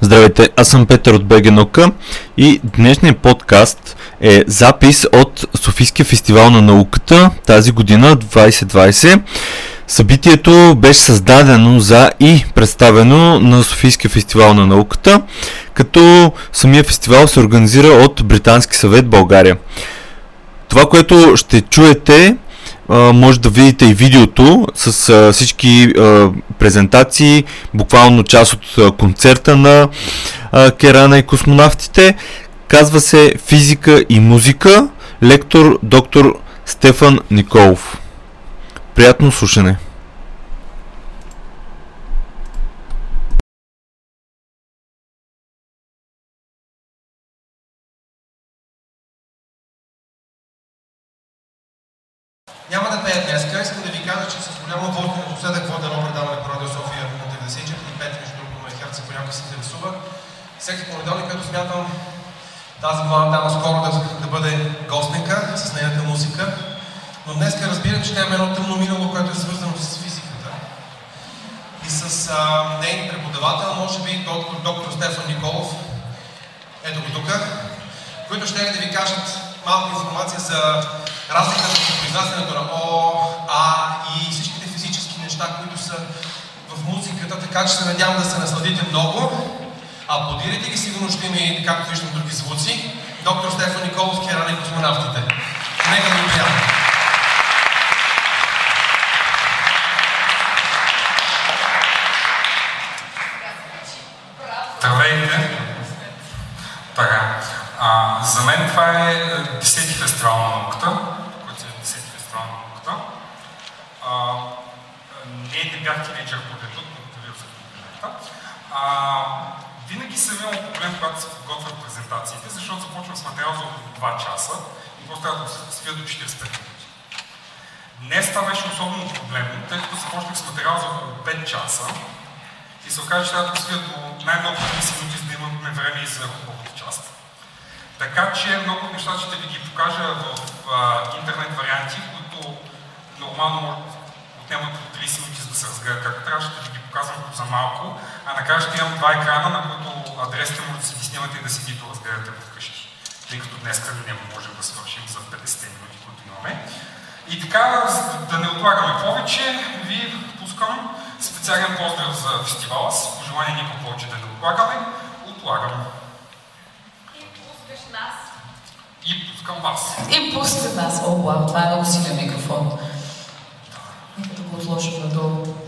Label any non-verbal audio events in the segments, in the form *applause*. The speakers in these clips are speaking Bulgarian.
Здравейте, аз съм Петър от БГ и днешният подкаст е запис от Софийския фестивал на науката тази година 2020. Събитието беше създадено за и представено на Софийския фестивал на науката, като самия фестивал се организира от Британски съвет България. Това, което ще чуете може да видите и видеото с а, всички а, презентации, буквално част от а, концерта на а, Керана и космонавтите. Казва се Физика и музика, лектор доктор Стефан Николов. Приятно слушане! Няма да пея днес. Искам да ви кажа, че с голямо удоволствие напоследък водя едно предаване по Радио София на 94.5, между другото ме Херцег, понякога се интересува. Всеки понеделник, като смятам млада дама скоро да, да бъде гостника с нейната музика. Но днес разбирам, че тя има едно тъмно минало, което е свързано с физиката. И с а, преподавател, може би доктор, доктор Стефан Николов, ето го тук, които ще да ви кажат малко информация за разликата между произнасянето на О, А и всичките физически неща, които са в музиката, така че се надявам да се насладите много. Аплодирайте ги, сигурно ще има и, както виждам, други звуци. Доктор Стефан Николов, Керана и космонавтите. Нека ви приятно. Здравейте! Така. А, за мен това е 10-ти фестивал на науката, който е 10-ти фестивал на науката. А, не, не бях тинейджър по лето, благодаря за комплимента. А, винаги съм имал проблем, когато се подготвят презентациите, защото започвам с материал за около 2 часа и просто трябва да се свия до 45 минути. Днес това беше особено проблемно, тъй като започнах с материал за около 5 часа и се оказа, че трябва да го свия до най-много 30 минути, за да имаме време и за хубавата част. Така че много от нещата ще ви ги покажа в а, интернет варианти, които нормално отнемат от 30 минути, за да се разгледат както трябва, ще ви ги показвам за малко. А накрая ще имам два екрана, на които адресите може да си ги снимате и да си ги разгледате вкъщи. Тъй като днес не можем да свършим за 50 минути, които имаме. И така, да не отлагаме повече, ви пускам специален поздрав за фестивала с пожелание никога повече да не отлагаме. Отлагам. И пускам вас. И пускат нас. О, вау, това е много силен микрофон. Нека да го отложим надолу.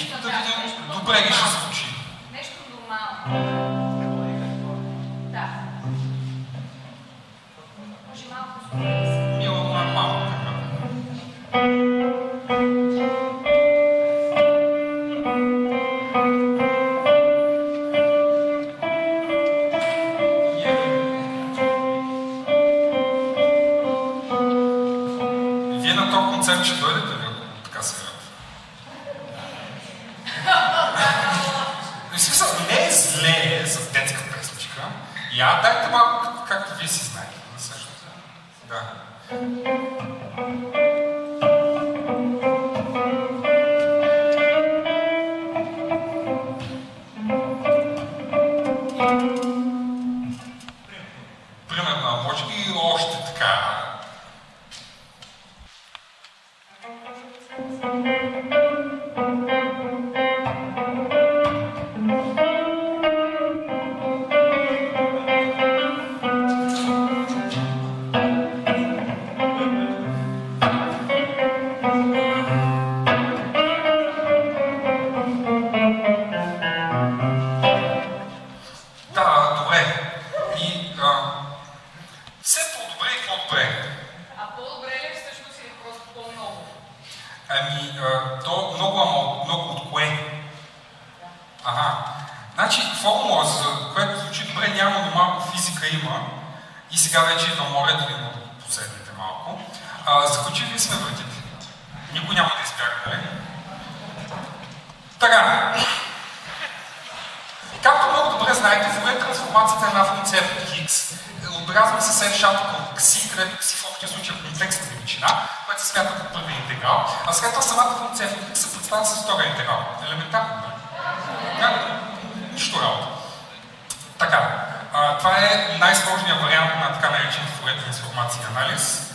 Ми, нещо да видим. За което звучи добре, няма, но малко физика има. И сега вече идва морето ви да последните малко. А, заключили ли сме вратите? Никой няма да избяга, нали? Така. Както много добре знаете, Фурер трансформацията е една функция в Хикс. Отбелязваме съвсем шапка кси, където кси в общия случай е комплексна величина, което се смята като първи интеграл, а след това самата функция в Хикс се представя с втория интеграл. Елементарно, нали? Няма нищо работа. Така, а, това е най-сложният вариант на така наречен Фурер трансформация и анализ.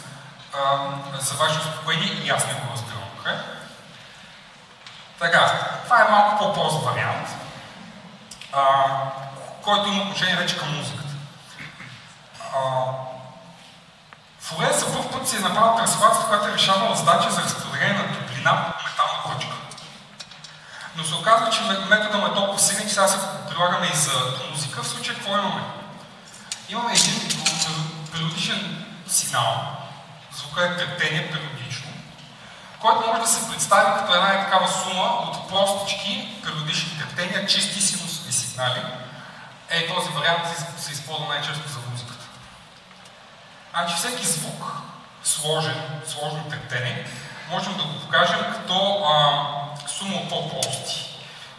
А, за ваше успокоение и аз не го разбирам добре. Така, това е малко по-прост вариант а, който има отношение вече към музиката. А, Фурер за първ път си е направил трансформация, която е решавала задача за разпределение на топлина от метална пръчка. Но се оказва, че метода му е толкова силен, че сега се прилагаме и за музика. В случая какво имаме? Имаме един периодичен сигнал, звука е трептение периодично, който може да се представи като една е такава сума от простички периодични трептения, чисти синусови сигнали. Е, този вариант се- използва най-често за музиката. Значи всеки звук, сложен, сложно трептение, можем да го покажем като а, сума от по-прости.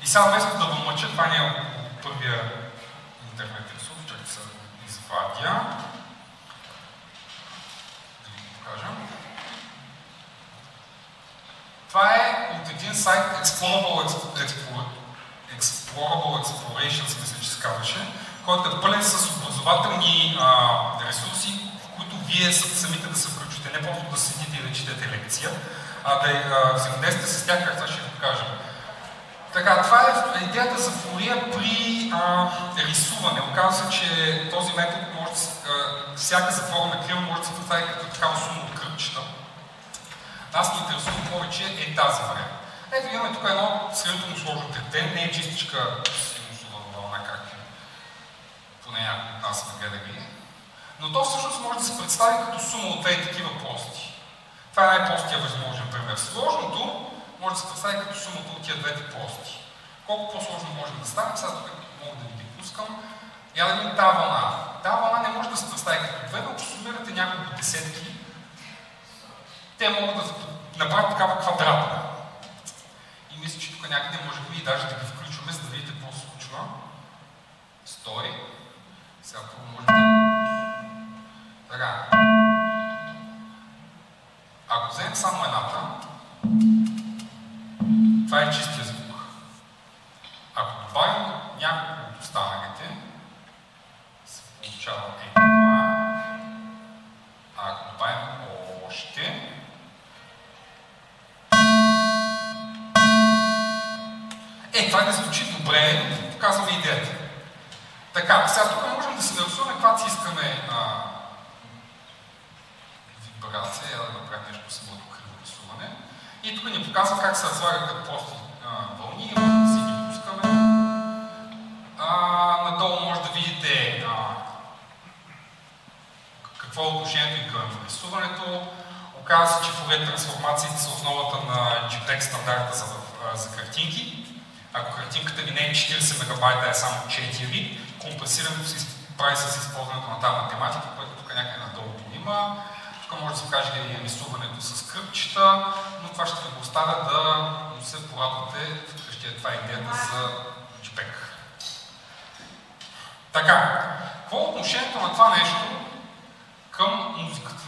И сега вместо да го мъча, това не е първия интернет ресурс, чакай се извадя. Да ви покажа. Това е от един сайт Explorable, Explorable Explorations, мисля, че се казваше, който е пълен с образователни а, ресурси, в които вие самите да се включите, не просто да седите и да четете лекция, а да а, взаимодействате с тях, както ще ви покажа. Така, това е идеята за фурия при а, рисуване. Оказва се, че този метод може да се, всяка заформа на крива може да се представи като такава сума от кръгчета. Аз ме интересувам повече е тази вариант. Ето имаме тук едно средно сложно трептение, не е чистичка синусова вълна, както поне нас сме гледали. Но то всъщност може да се представи като сума от две такива прости. Това е най-простия възможен пример. Сложното може да се представи като сумата от тия двете прости. Колко по-сложно може да стане, сега тук мога да ви ги пускам. Я да видим тази вълна. Тази вълна не може да се представи като две, но ако сумирате няколко десетки, те могат да направят такава квадратна. И мисля, че тук някъде можехме и даже да ги включваме, за да видите какво се случва. Стой. Сега първо може да... Така. Ако вземем само едната, това е чистия звук. Ако добавим няколко от останалите, се получава е това. А ако добавим още, е, това не звучи добре, но показваме идеята. Така, сега тук можем да си нарисуваме каквато си искаме а, вибрация, я да направим нещо с рисуване. И тук ни показва как се разлагат като прости вълни, си ги пускаме. А, надолу може да видите а, какво е отношението и към рисуването. Оказва се, че фурет трансформациите са основата на JPEG стандарта за, за картинки. Ако картинката ви не е 40 мегабайта, е само 4, компресирането се прави с използването на тази математика, което тук някъде надолу има. Тук може да се каже и рисуването с кръпчета, но това ще ви го оставя да се порадвате вкъщи. Това е идеята за JPEG. Така, какво е отношението на това нещо към музиката?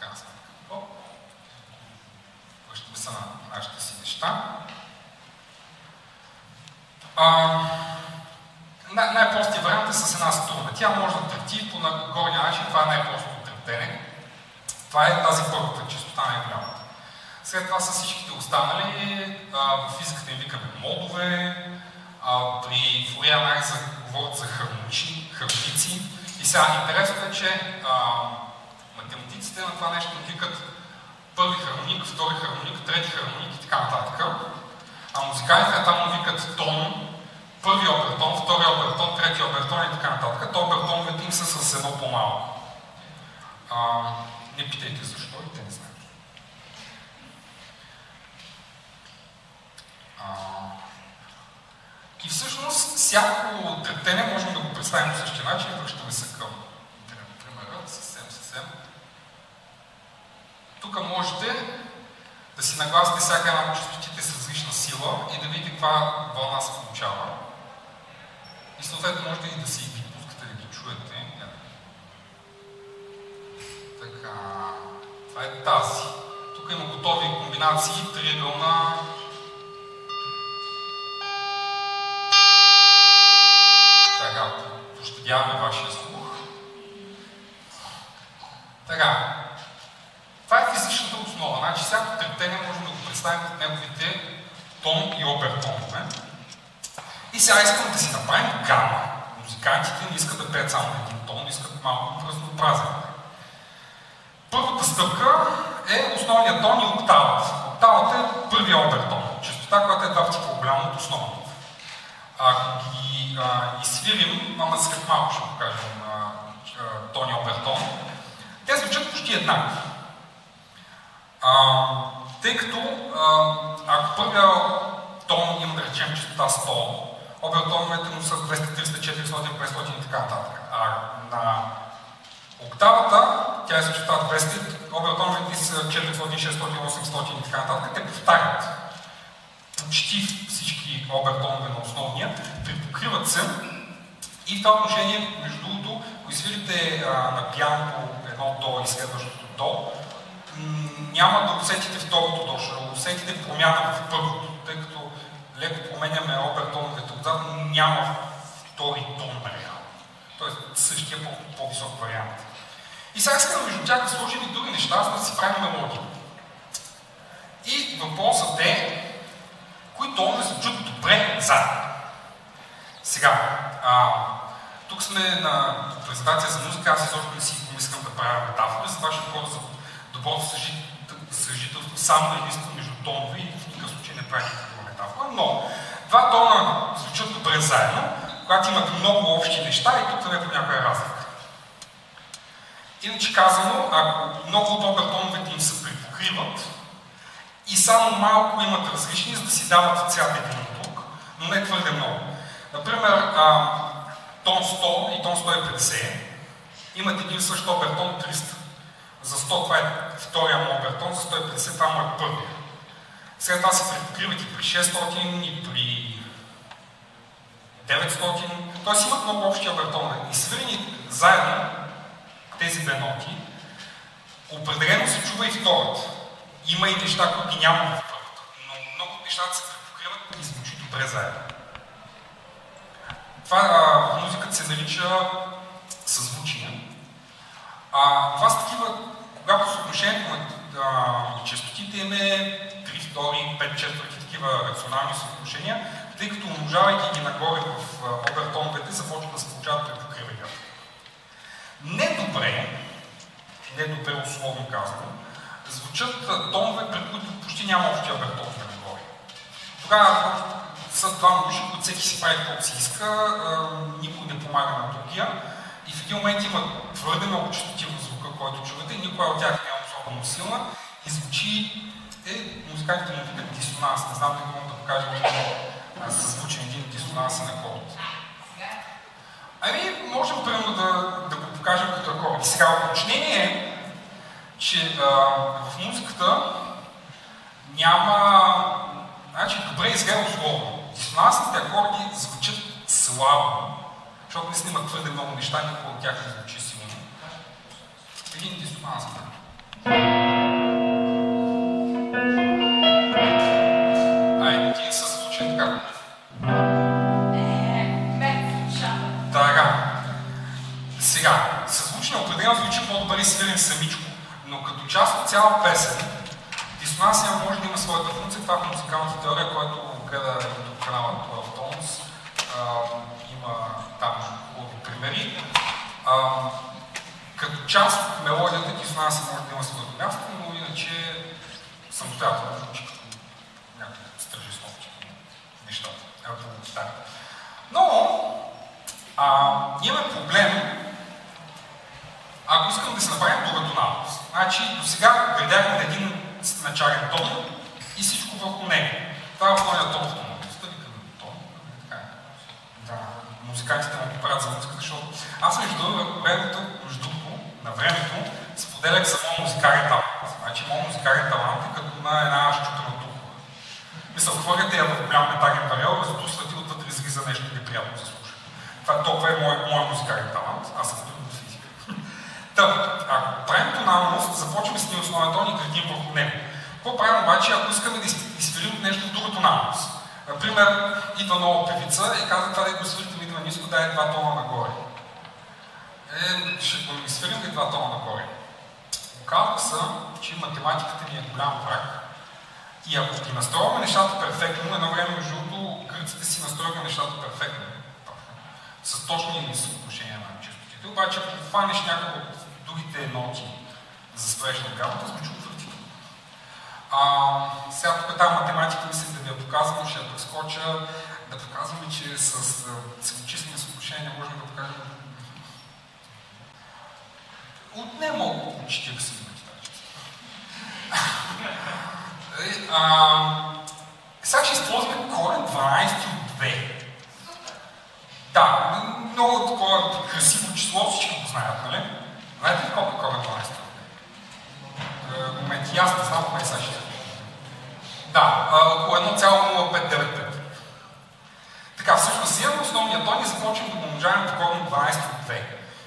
Така. Връщаме се на нашите си неща. Най- най-простият вариант е с една струна. Тя може да трети по горния начин, това е най-простото трептене. Това е тази първата частота най-голямата. След това са всичките останали, а, в физиката им викаме модове, при Фурия анализа говорят за хармонични, хармоници. И сега интересното е, че математиците на това нещо викат първи хармоник, втори хармоник, трети хармоник и така нататък. А музикалите там викат тон, първи обертон, втори обертон, трети обертон и така нататък. То обертоновете им са с едно по-малко. Не питайте защо и те не знаят. И всъщност всяко трептене можем да го представим по същия начин. Връщаме се към примера, съвсем, съвсем. Тук можете да си нагласите всяка една от частотите с различна сила и да видите каква вълна се получава. И съответно можете и да си ги пускате да ги чуете. Така, това е тази. Тук има готови комбинации, триъгълна, Така, пощадяваме вашия слух. Така, това е физичната основа. Значи всяко трептение можем да го представим от неговите тон и обертонове. И сега искам да си направим гама. Музикантите не искат да пеят само един тон, искат малко разнообразие. Първата стъпка е основният тон и октавата. Октавата е първия обертон. Частота, която е два пъти по-голяма от основната. Ако ги а, изсвирим, ама след малко ще покажем а, тони обертон, те звучат почти еднакво. А, тъй като а, ако първия тон има да речем частота 100, обертоновете му са 200, 300, 400, 500 и така нататък. А на октавата, тя е с частота 200, обертоновете са 400, 600, 800 и така нататък. Те повтарят почти всички обертонове на основния, припокриват се и в това отношение, между другото, ако извидите на пианото едно до и следващото до, няма да усетите второто до, ще усетите промяна в първото, тъй като леко променяме обертоновете отзад, но няма втори тон реално. Тоест същия по-висок вариант. И сега искам между тях да сложим и други неща, за да си правим мелодия. И въпросът е, кои тонове звучат добре заедно. Сега, а, тук сме на презентация за музика, аз изобщо не си искам да правя метафори, затова ще говоря за доброто съжителство само единствено между тонове и в никакъв случай не правя такава метафора, но два тона звучат добре заедно, когато имат много общи неща и тук където някоя разлика. Иначе казано, ако много от обертоновете им се припокриват, и само малко имат различни, за да си дават цвят един друг, но не твърде много. Например, а, тон 100 и тон 150 имат един същ обертон 300. За 100 това е втория му обертон, за 150 това му е първия. След това се припокриват и при 600, и при 900, т.е. имат много общи обертонове. И свирени заедно тези две ноти, определено се чува и втората. Има и неща, които ги няма в първата, но много нещата се препокриват и звучи добре заедно. Това а, музиката се нарича съзвучие. А, това са такива, когато съотношението на а, частотите им е 3 втори, 5 четвърти, такива рационални съотношения, тъй като умножавайки ги нагоре в обертоновете, започват да се получават препокривания. Не добре, не добре условно казано, звучат тонове, пред които почти няма общи обертонове нагоре. Тогава са два души, които всеки си прави каквото си иска, никой не помага на другия и в един момент има твърде много частоти в звука, който чувате, никоя от тях е особено силна и звучи, е, музикантите му викат дисонанс, не знам дали мога да покажа със звучен един дисонансен акорд. Ами, можем примерно да, да го покажем като акорд. Сега, уточнение е, че а, в музиката няма... Значи, добре изгледа условно. Дисонансните акорди звучат слабо, защото не снимат твърде много неща, никой от тях не звучи силно. Един дисонанс. Сега, съзвучно определено звучи по-добре свирен самичко, но като част от цяла песен, дисонансия може да има своята функция. Това в музикалната теория, който гледа YouTube канала 12 Tones, има там хубави примери. А, като част от мелодията дисонансия може да има своето място, но иначе самостоятелно звучи като някакви стържествовки нещата. Но а, имаме проблем, ако искам да се направим многотоналност. Значи, до сега гледахме един начален тон и всичко върху него. Това е основният тон в тонописта, викаме тон. Така. Да, музикантите му правят за музика, защото аз между времето, между другото, на времето, споделях за моят музикален талант. Значи, моят музикален талант е като на една щупена тухла. Мисля, хвърляте я в голям метален барел, раздусвате и отвътре излиза нещо неприятно за слушане. Това толкова е моят мой музикален талант. Аз съм. Та, ако правим тоналност, започваме с един основен тон и градим върху него. Какво правим обаче, ако искаме да изферим нещо в друга тоналност? Например, идва нова певица и казва, това да го свирите идва ниско, дай два тона нагоре. Е, ще го изферим ли два тона нагоре? Оказва се, че математиката ни е голям враг. И ако ги настроим нещата перфектно, едно време между другото гръците си настроиха нещата перфектно. С точни съотношения на частотите. Обаче, ако хванеш някакво другите ноти за строеж на гамата, звучи отвратително. сега тук тази математика мислех да ви я показвам, ще я прескоча, да показваме, че с целочислени съотношения можем да покажем от не малко от 40 минути. Сега ще използваме корен 12 от 2. Да, много такова красиво число, всички го знаят, нали? Знаете ли колко е корен 12 от 2? Момент, и аз не знам, кое сега ще Да, около 1,0595. Така, всъщност взимаме основния тон и започваме да го умножаваме корен 12 от 2.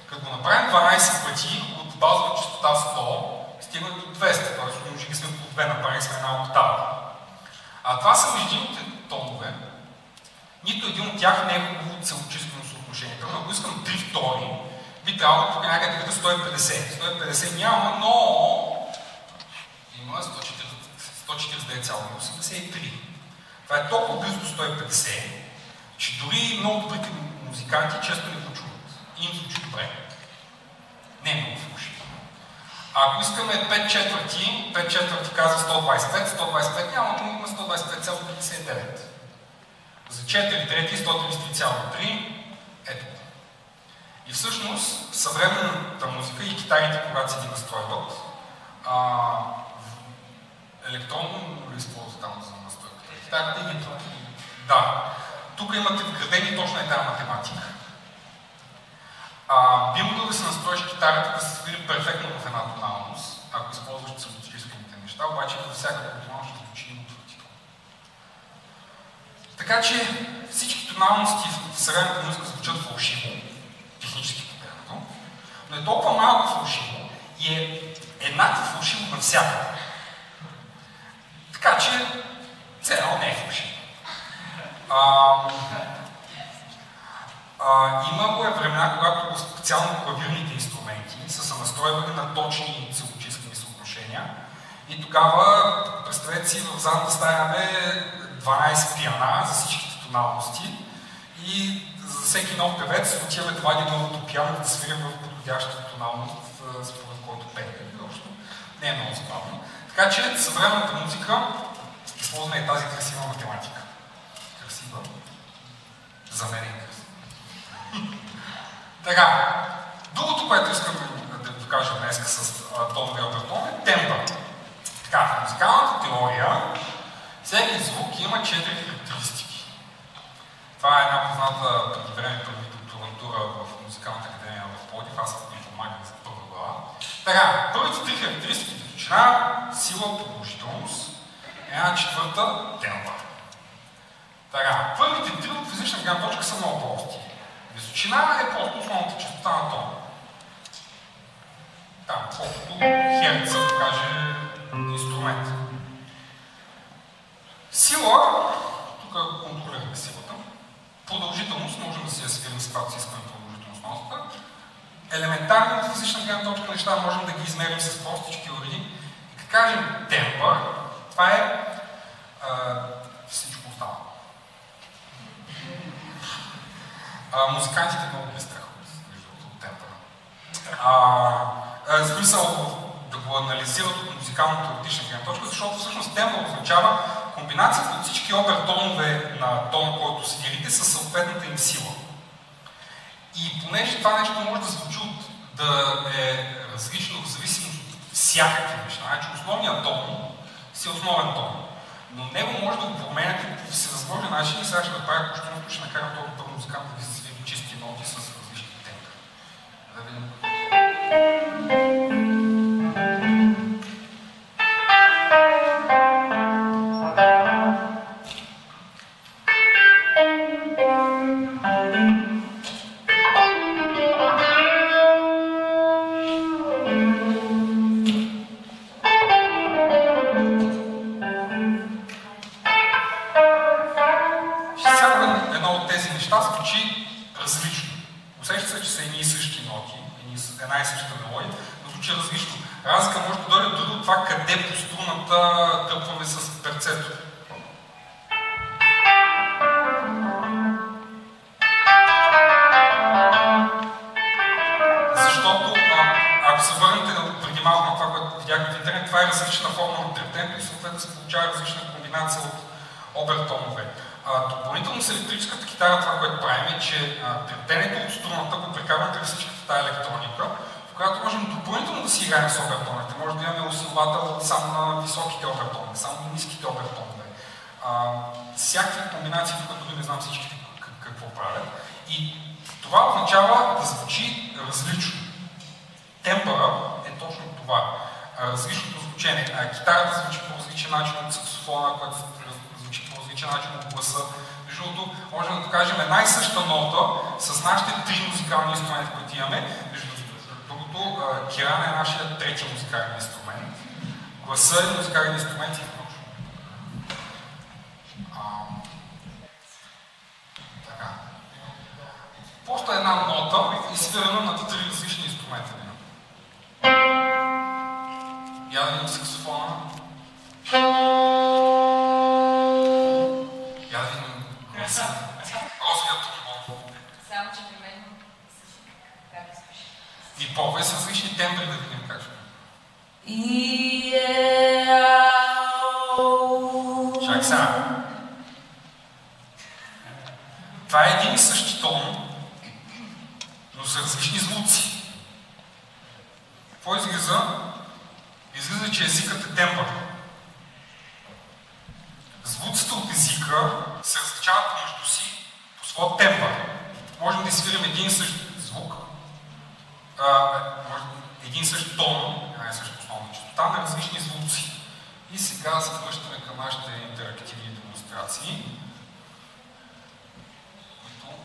Като го направим 12 пъти от базова частота 100, стигаме до 200, т.е. умножили сме по 2, направили сме една октава. А това са междинните тонове. Нито един от тях не е хубаво целочислено съотношение. Примерно, ако искам 3 втори, би трябвало тук някъде да 150. 150 няма, но има 149,83. Това е толкова близо до 150, че дори много добрите музиканти често не го чуват. И им звучи добре. Не е много слушай. Ако искаме 5 четвърти, 5 четвърти казва 125, 125 няма, но има 125,59. За 4 трети 133,3. И всъщност съвременната музика и китайните, когато си ги настройват, а, електронно ли използват там за настройката? Китайните ги Да. Тук имате вградени точно е тази математика. А, би могло да се настроиш китарата да се свири перфектно в една тоналност, ако използваш целоцилисканите неща, обаче във всяка тоналност ще звучи отвратително. Така че всички тоналности в съвременната музика звучат фалшиво, технически погледнато, е толкова малко фалшиво и е еднакво фалшиво навсякъде. Все едно не е фалшиво. А, а, имало е времена, когато специално клавирните инструменти са се настройвали на точни целочислени съотношения и тогава, представете си, в задната стая имаме 12 пиана за всичките тоналности и за всеки нов певец отиваме вади новото пиано да свирим в подходящата тоналност, според който пее. Изобщо не е много забавно. Така че съвременната музика използва и тази красива математика. Красива. За мен е красива. *laughs* така, другото, което искам да ви покажа днес с тоновия обертон е темпа. Така, в музикалната теория всеки звук има четири характеристики. Това е една позната преди време преди докторантура в Музикалната академия Плодив. Аз ви помагам за първа глава. Така, първите три характеристики височина, сила, продължителност, една четвърта темпа. Така, първите три от физична гледна точка са много прости. Височина е просто основната частота на тона. Там, колкото херца, да каже инструмент. Сила, тук контролираме силата. Продължителност, можем да си я свирим с каквато си искаме продължителност носта. Елементарни от физична гледна точка неща можем да ги измерим с простички уреди. И като кажем темпа, това е а, всичко останало. А, музикантите много ме страхуват от темпа. А, смисъл да го анализират от музикално-теоретична гледна точка, защото всъщност темпа означава комбинацията от всички обертонове на тона, който свирите, със съответната им сила. И понеже това нещо може да звучи от, да е различно в зависимост от всякакви неща, значи основният тон си е основен тон. Но него може да го променяте по всевъзможни начини. Сега ще направя кощунство, ще накарам този първо музикант да ви засвири чисти ноти с различни темпи. Да видим. Струната тъпваме с перцето. Защото, ако се върнете на- преди малко на това, което видяхме в интернет, това е различна форма на трептенето и съответно се получава различна комбинация от обертонове. А, допълнително с електрическата китара това, което правим е, че а, трептенето от струната го прекарваме през всичката тази електроника, в която можем допълнително да си играем с обертоновете. Може да имаме усилвател само на високите обертонове, само на ниските обертонове. А, всякакви комбинации, тук дори не знам всички как- какво правят. И това означава да звучи различно. Темпъра е точно това. Различното звучение. Китарата звучи по различен начин от саксофона, който звучи по различен начин от гласа. Между другото, можем да кажем една и съща нота с нашите три музикални инструменти, които имаме. Киран е нашия трети музикален инструмент. Гласа е музикален инструмент и включва. Така. Просто една нота изсвирена на три различни инструмента. Я видим саксофона. И пробвай с различни тембри да видим как ще. Чак сега. Това е един и същи тон, но с различни звуци. Какво излиза? Излиза, че езикът е тембър. Звуците от езика се различават помежду си по своя тембър. Можем да свирим един и същ един същ тон, една и съща основна частота на различни звуци. И сега се връщаме към нашите интерактивни демонстрации, които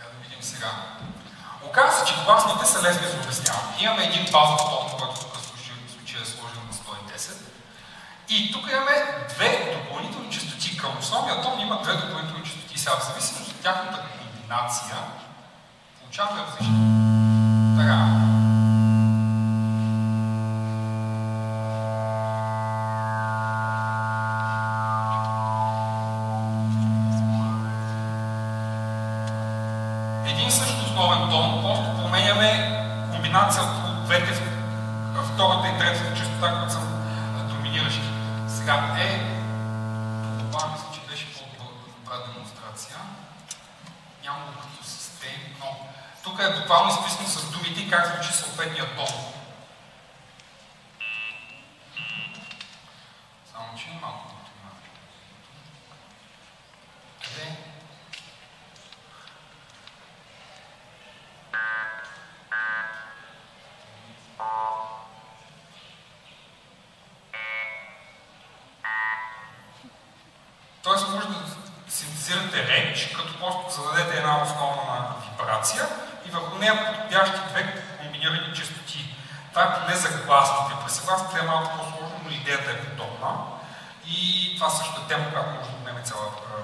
я да видим сега. Оказва се, че гласните са лесни за обясняване. Имаме един базов тон, който тук в случая е сложен на 110. И тук имаме две допълнителни частоти. Към основния тон има две допълнителни частоти. Сега в зависимост от тяхната комбинация получаваме различни. Така. един Тоест може да синтезирате реч, като просто зададете една основна вибрация и върху нея подходящи две комбинирани частоти. Това е поне за гласните. При съгласните е малко по-сложно, но идеята е подобна. И това също е тема, която може да отнеме цяла а,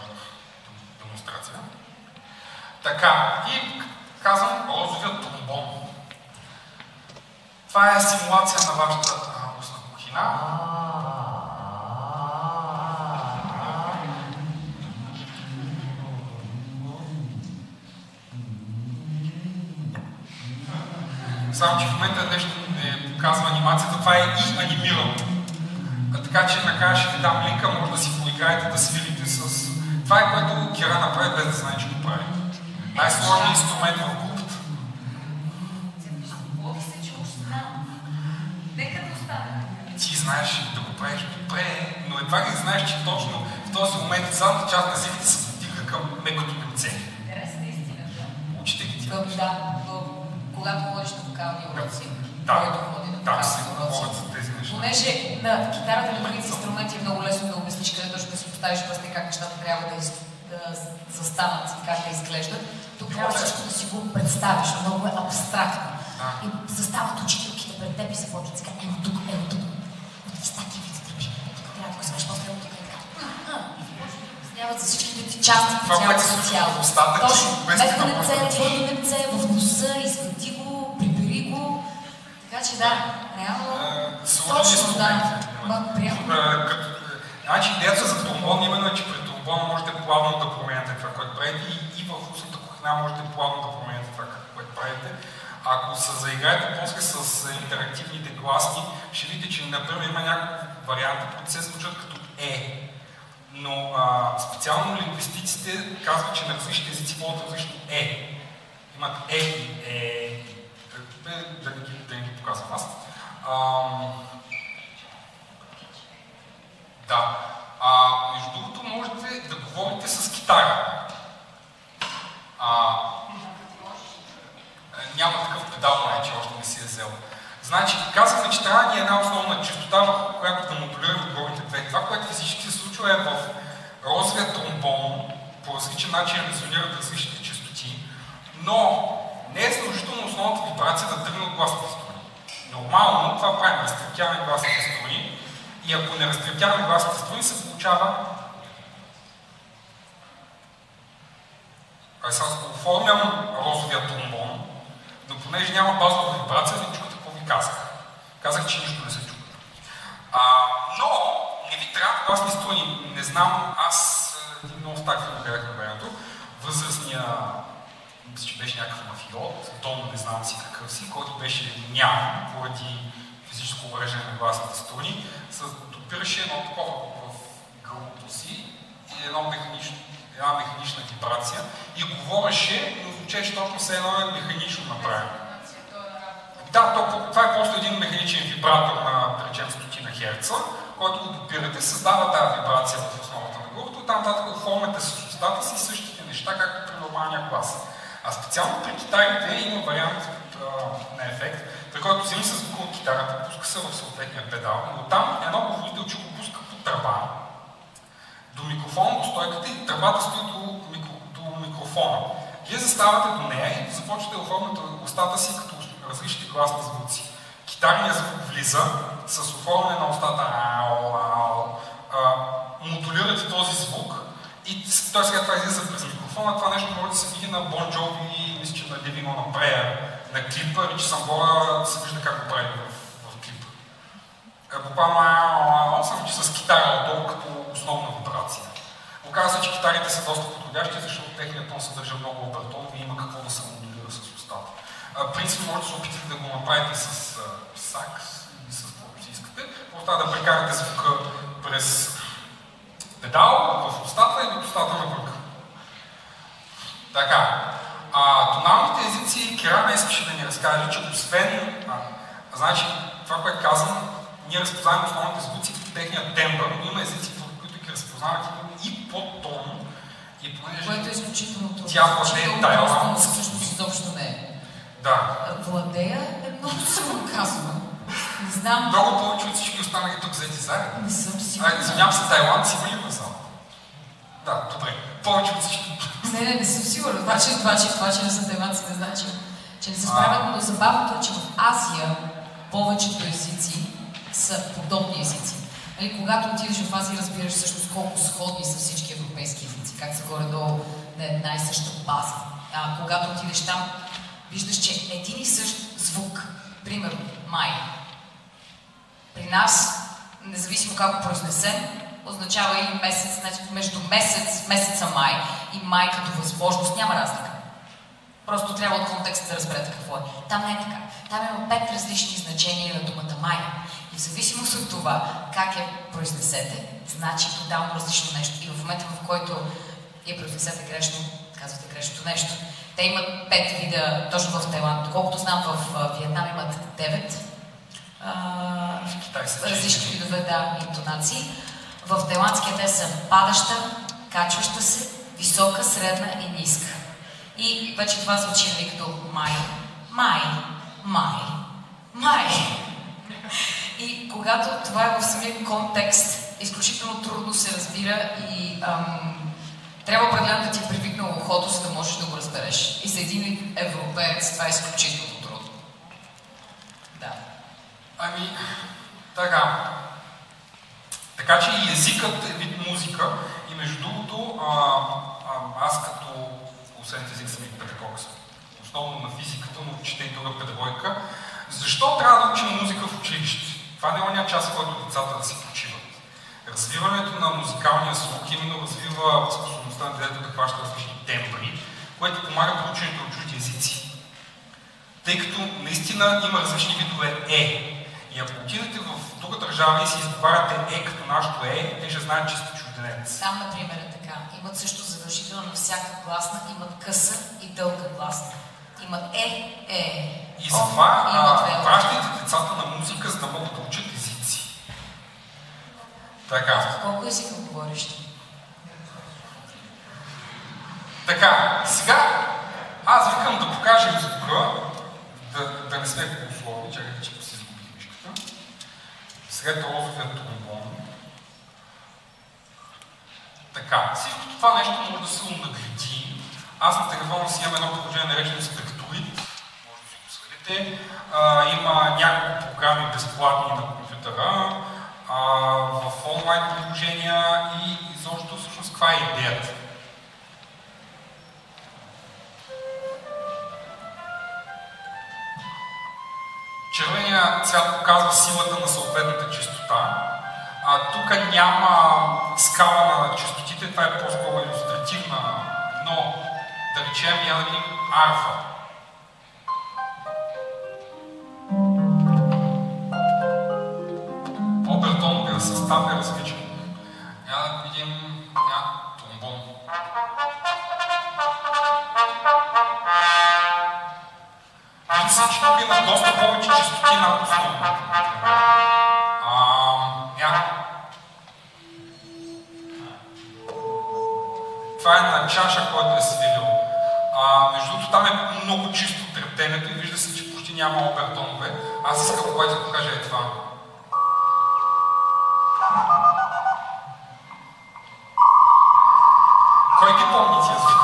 демонстрация. Така, и казвам розовия тромбон. Това е симулация на вашата устна кухина. Само, че в момента нещо не показва анимацията, това е и анимирано. Така че накрая ще ви дам линка, може да си поиграете, да свирите с... Това е което Кира направи без да знае, че го прави. Най-сложният инструмент в групата. Ти знаеш да го правиш добре, но едва ли знаеш, че точно в този момент задната част на езиките се подига към мекото лице. Учите ги ти. Да, уроци, Да, който ходи на говорят уроци. тези неща. Понеже на китарата и другите инструменти е много лесно да обясниш къде точно да си поставиш пръста и как нещата трябва да, из, да застанат и как да изглеждат. Тук трябва всичко да си го представиш, много е абстрактно. Да. И застават учителките пред теб и започват сега, ето тук, ето тук. От ви трябва да го свеш, после тук е така. Да обясняват за всичките ти части в устата, Точно, без меко това лице, може да твърдо лице, в носа, че да, реално... Точно, да. приятно. Значи идеята за тромбон именно е, че при тромбона можете плавно да променяте това, което правите и, и в устната кухня можете плавно да променяте това, което правите. Ако се заиграете после с интерактивните гласни, ще видите, че например има няколко варианта, които се случват като Е. Но а, специално лингвистиците казват, че на различните езици водят различно Е. Имат Е и Е. Е, Да не ги, показвам аз. Ам, да. А, между другото, можете да говорите с китара. А, няма такъв педал, май, че още не си е взел. Значи, казахме, че трябва ни е една основна частота, която да модулира отгорните две. Това, което физически се случва е в розовия тромбон, по различен начин резонират различните частоти, но не е задължително основната вибрация да тръгне от струни. Нормално това правим, разтрептяваме гласните струни и ако не разтрептяваме гласните струни, се получава Аз сега оформям розовия тромбон, но понеже няма базова вибрация, не чухате какво ви казах. Казах, че нищо не се чува. Но не ви трябва гласни струни. Не знам, аз е, един много филм гледах на времето. Възрастния, мисля, че беше някакъв мафиот, Дон, не знам си какъв си, който беше ням поради физическо увреждане на гласните струни, се допираше едно такова в гърлото си и едно механично, една механична вибрация и говореше, но звучеше точно все едно е механично направено. Да, то, това е просто един механичен вибратор на, да речем, стотина херца, който го допирате, създава тази вибрация в основата на гърлото там нататък оформяте с устата си същите неща, както при нормалния глас. А специално при китарите има вариант на ефект, при който взима се звука от китарата, пуска се в съответния педал, но там едно говорителче го пуска по тръба до микрофона, до стойката и тръбата стои до, микро, до микрофона. Вие заставате до нея и започвате да оформяте устата си като различни гласни звуци. Китарният звук влиза с оформяне на устата ау, ау, модулирате този звук и той сега това излиза през микрофона. Това нещо може да се види на Бон Джови мисля, че на Девино на Прея на клипа, Ричи Самбора се вижда как го прави в, в клипа. Е, буквално съм, че с китара отдолу като основна вибрация. Оказва че китарите са доста подходящи, защото техният тон съдържа много обертон и има какво да се модулира с устата. Принцип може да се опитате да го направите с сакс или с каквото си искате. Просто да прекарате звука през педал в устата и в устата на бръка. Така. А, тоналните езици Кирана искаше да ни разкаже, че освен, а, значи, това, което казвам, ние разпознаваме основните звуци по техния тембър, но има езици, които ги разпознават и по тон. И понеже Което е изключително трудно. Тя владее тайландски. Всъщност изобщо не е. Да. Владея е много силно казано. Не знам. Много повече от всички останали тук взети заедно. Не съм сигурна. Извинявам се, Тайланд си има в зала. Да, добре. Повече от всички. Не, не, не съм сигурна. Това, че, това, че, това, че не са тайландци, не значи, че не се справят, но забавното е, че в Азия повечето езици са подобни езици. Нали, когато отидеш в Азия, разбираш всъщност колко сходни са всички европейски езици, как са горе-долу на една и съща база. А, когато отидеш там, виждаш, че един и същ звук, примерно май, при нас, независимо как го произнесем, означава и месец, значи между месец, месеца май и май като възможност няма разлика. Просто трябва от контекста да разберете какво е. Там не е така. Там има пет различни значения на думата май. И в зависимост от това как я произнесете, значи тотално различно нещо. И в момента, в който я произнесете грешно, казвате грешното нещо. Те имат пет вида, точно в Тайланд. Доколкото знам, в Виетнам имат девет различни видове да, интонации. В тайландския те са падаща, качваща се, висока, средна и ниска. И вече това звучи нали като май, май, май, май. И когато това е в самия контекст, изключително трудно се разбира и ам, трябва определено да ти е привикнало ухото, за да можеш да го разбереш. И за един европеец това е изключително трудно. Да. Ами, така. Така че и езикът е вид музика. И между другото, а, а, аз като освен език съм и педагог, основно на физиката, но чета и друга педагогика. Защо трябва да учим музика в училище? Това не е оня част, в който децата да се почиват. Развиването на музикалния слух именно развива способността на детето да хваща различни тембри, което помага при ученето на чужди езици. Тъй като наистина има различни видове Е. И ако отидете в друга държава и си изговаряте Е като нашето Е, те ще знаят, че сте чужденец. Там, например, е така. Имат също задължително на всяка гласна, имат къса и дълга гласна. Имат Е, Е. И затова пращайте децата на музика, за да могат да учат езици. Така. Колко езика говориш ти? Така, сега аз викам да покажем звука, да, да не сме по условия, чакайте, че. След розовия тромбон. Така, всичко това нещо може да се нагледи. Аз на телефона си имам едно приложение наречено Spectoid, може да си го свалите. има няколко програми безплатни на компютъра, а, в онлайн приложения и изобщо всъщност каква е идеята. Червения цвят показва силата на съответната частота. А, тук няма скала на частотите, това е по-скоро иллюстративна, но да речем я да видим арфа. Обертоновия състав е различен. Я да видим я, тромбон. Че тук има доста повече частоти над основната. Това е на чаша, който е свирил. А, между другото, там е много чисто трептенето и вижда се, че почти няма обертонове. Аз искам обаче да покажа е това. Кой ги помни тия звук?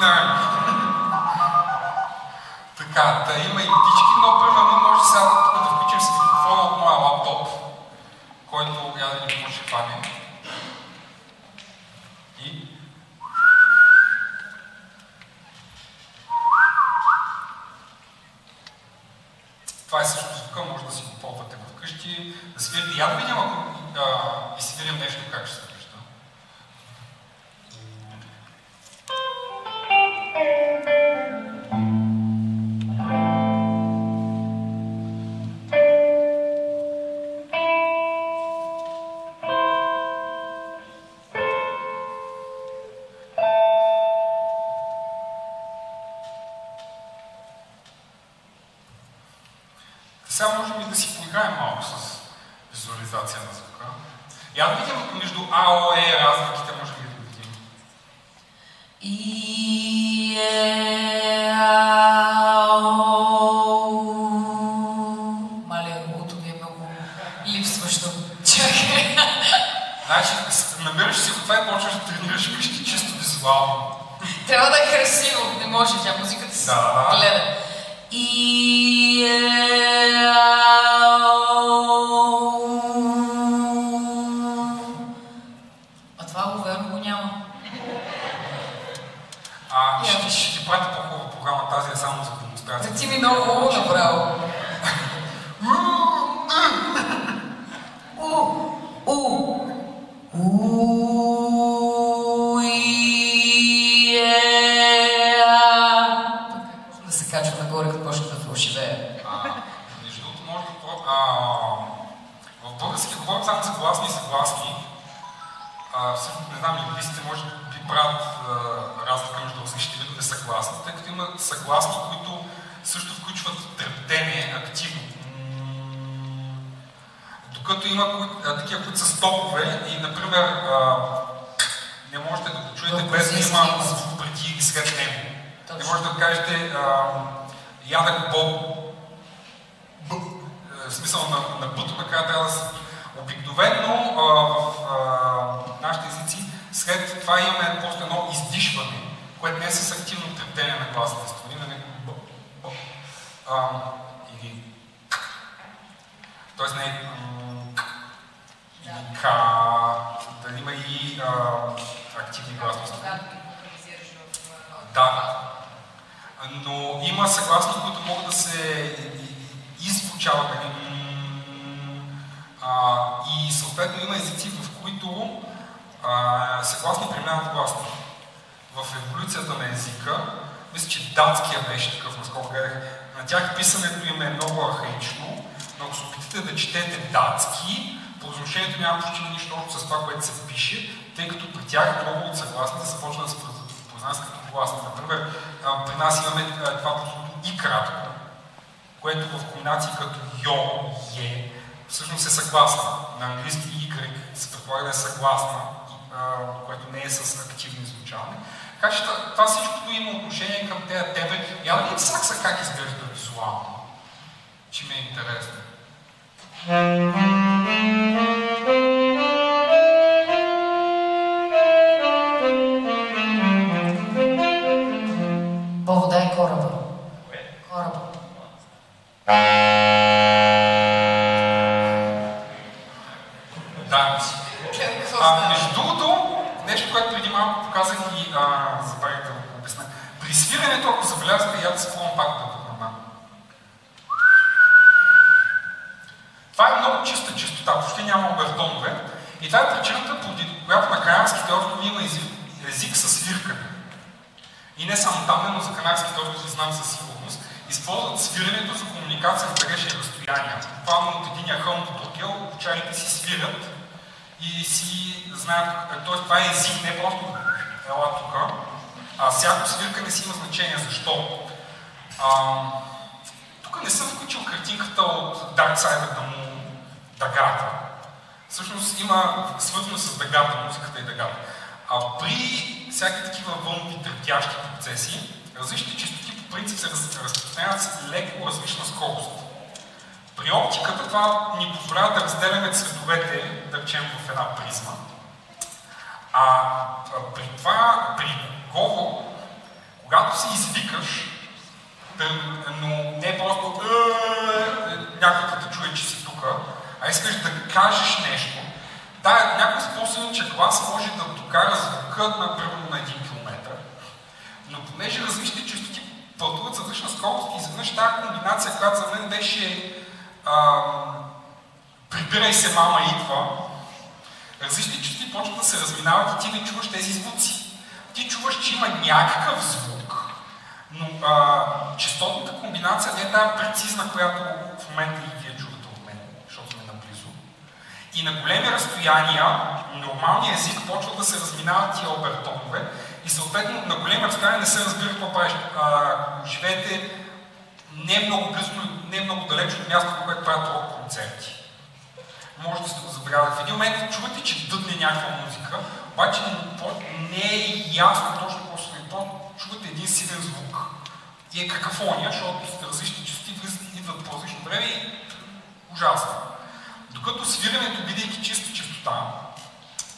Нерд. така, да има и птички, но примерно може сега да включим с микрофона от моя лаптоп, който я да ни може. И Това е също звука, може да си попълвате вкъщи, да свирите. Я да видим, ако да, и свирим нещо, как ще се не знам, лингвистите може би правят разлика между различните видове съгласни, тъй като има съгласни, които също включват трептение активно. Докато има такива, които са стопове и, например, а, не можете да го чуете без да има звук преди или след него. Не Точно. може да кажете а, боб, Б, е, в смисъл на, на бъто накрая трябва да се... Обикновено в а, нашите езици след това имаме просто едно издишване, което не е с активно трептение на гласните страни, нали? Б, б, а, или. Тоест не е или ка, да има и а, активни а, Да. Но има съгласни, които могат да се иззвучават. Нали? И съответно има езици, в които а, съгласни преминават гласни. В еволюцията на езика, мисля, че датския беше такъв, наскоро гледах, на тях писането им е много архаично, но ако се опитате да четете датски, произношението няма почти нищо общо с това, което се пише, тъй като при тях много от съгласните започват да се произнасят като гласни. Например, при нас имаме това прословото и кратко, което в комбинации като йо, е, всъщност е съгласна. На английски Y се предполага да е съгласна, което не е с активно звучаване. Така че това- всичкото има отношение към тези. Я да видим сакса как изглежда визуално, че ми е интересно. Само там, но за Канарските острови знам със сигурност. Използват свирането за комуникация в далечни разстояния. Буквално от единия хълм до другия, обучаните си свирят и си знаят, т.е. това е език, не е просто ела тук, а всяко свиркане си има значение. Защо? А, тук не съм включил картинката от Dark Side the Moon, дъгата. Всъщност има свързано с дъгата, музиката и дъгата. А при всяки такива вълнови трептящи процеси, различните частоти по принцип се раз- разпространяват с леко различна скорост. При оптиката това ни позволява да разделяме цветовете, да речем в една призма. А, при това, при говор, когато се извикаш, но не е просто «Е, някой да чуе, че си тук, а искаш да кажеш нещо, да, някой способен, че глас може да докара звука на примерно на 1 км, но понеже различните частоти пътуват с различна скорост и изведнъж тази комбинация, която за мен беше прибирай се, мама идва, различни чувства почват да се разминават и ти не чуваш тези звуци. Ти чуваш, че има някакъв звук, но а, частотната комбинация не е тази прецизна, която в момента и вие чувате от мен, защото сме наблизо. И на големи разстояния нормалният език почва да се разминават тия обертонове и съответно на големи разстояния не се разбира какво правиш. Живеете не много близко, не много далеч от мястото, което правят рок концерти. Може да сте го забравили. В един момент чувате, че дъдне някаква музика, обаче не е ясно точно какво се чувате един силен звук. И е какафония, защото различни части идват по различно време и ужасно. Докато свирането, бидейки чиста чистота,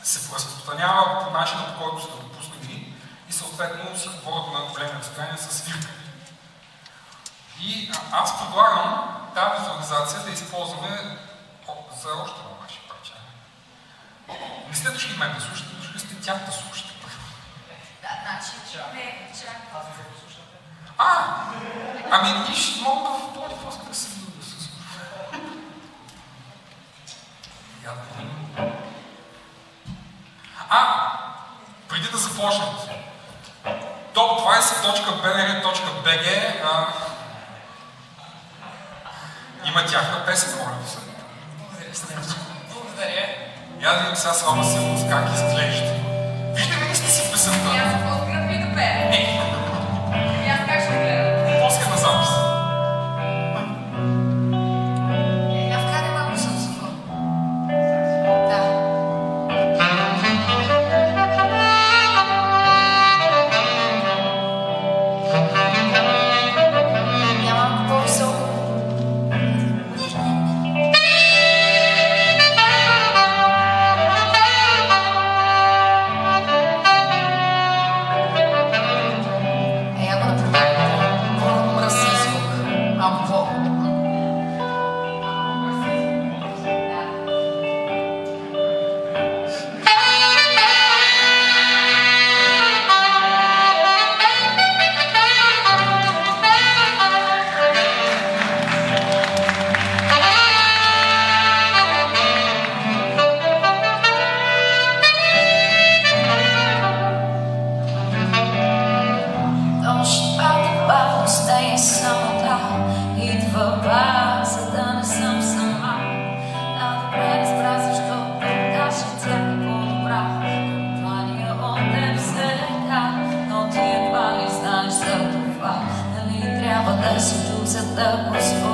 се разпространява по начина, по който сте допуснали и съответно си говорят на големи разстояния с свирка. И аз предлагам тази визуализация да използваме за още едно ваше парче. Не сте дошли мен да слушате, дошли сте тях да слушате. Да, значи, не, чак. А, ами ние ще мога в този после да се да се слуша. А, преди да започнат, top20.bnr.bg има тяхна песен, моля ви се. Благодаря. Я да видим сега слава сигурност как изглежда. Трябва да си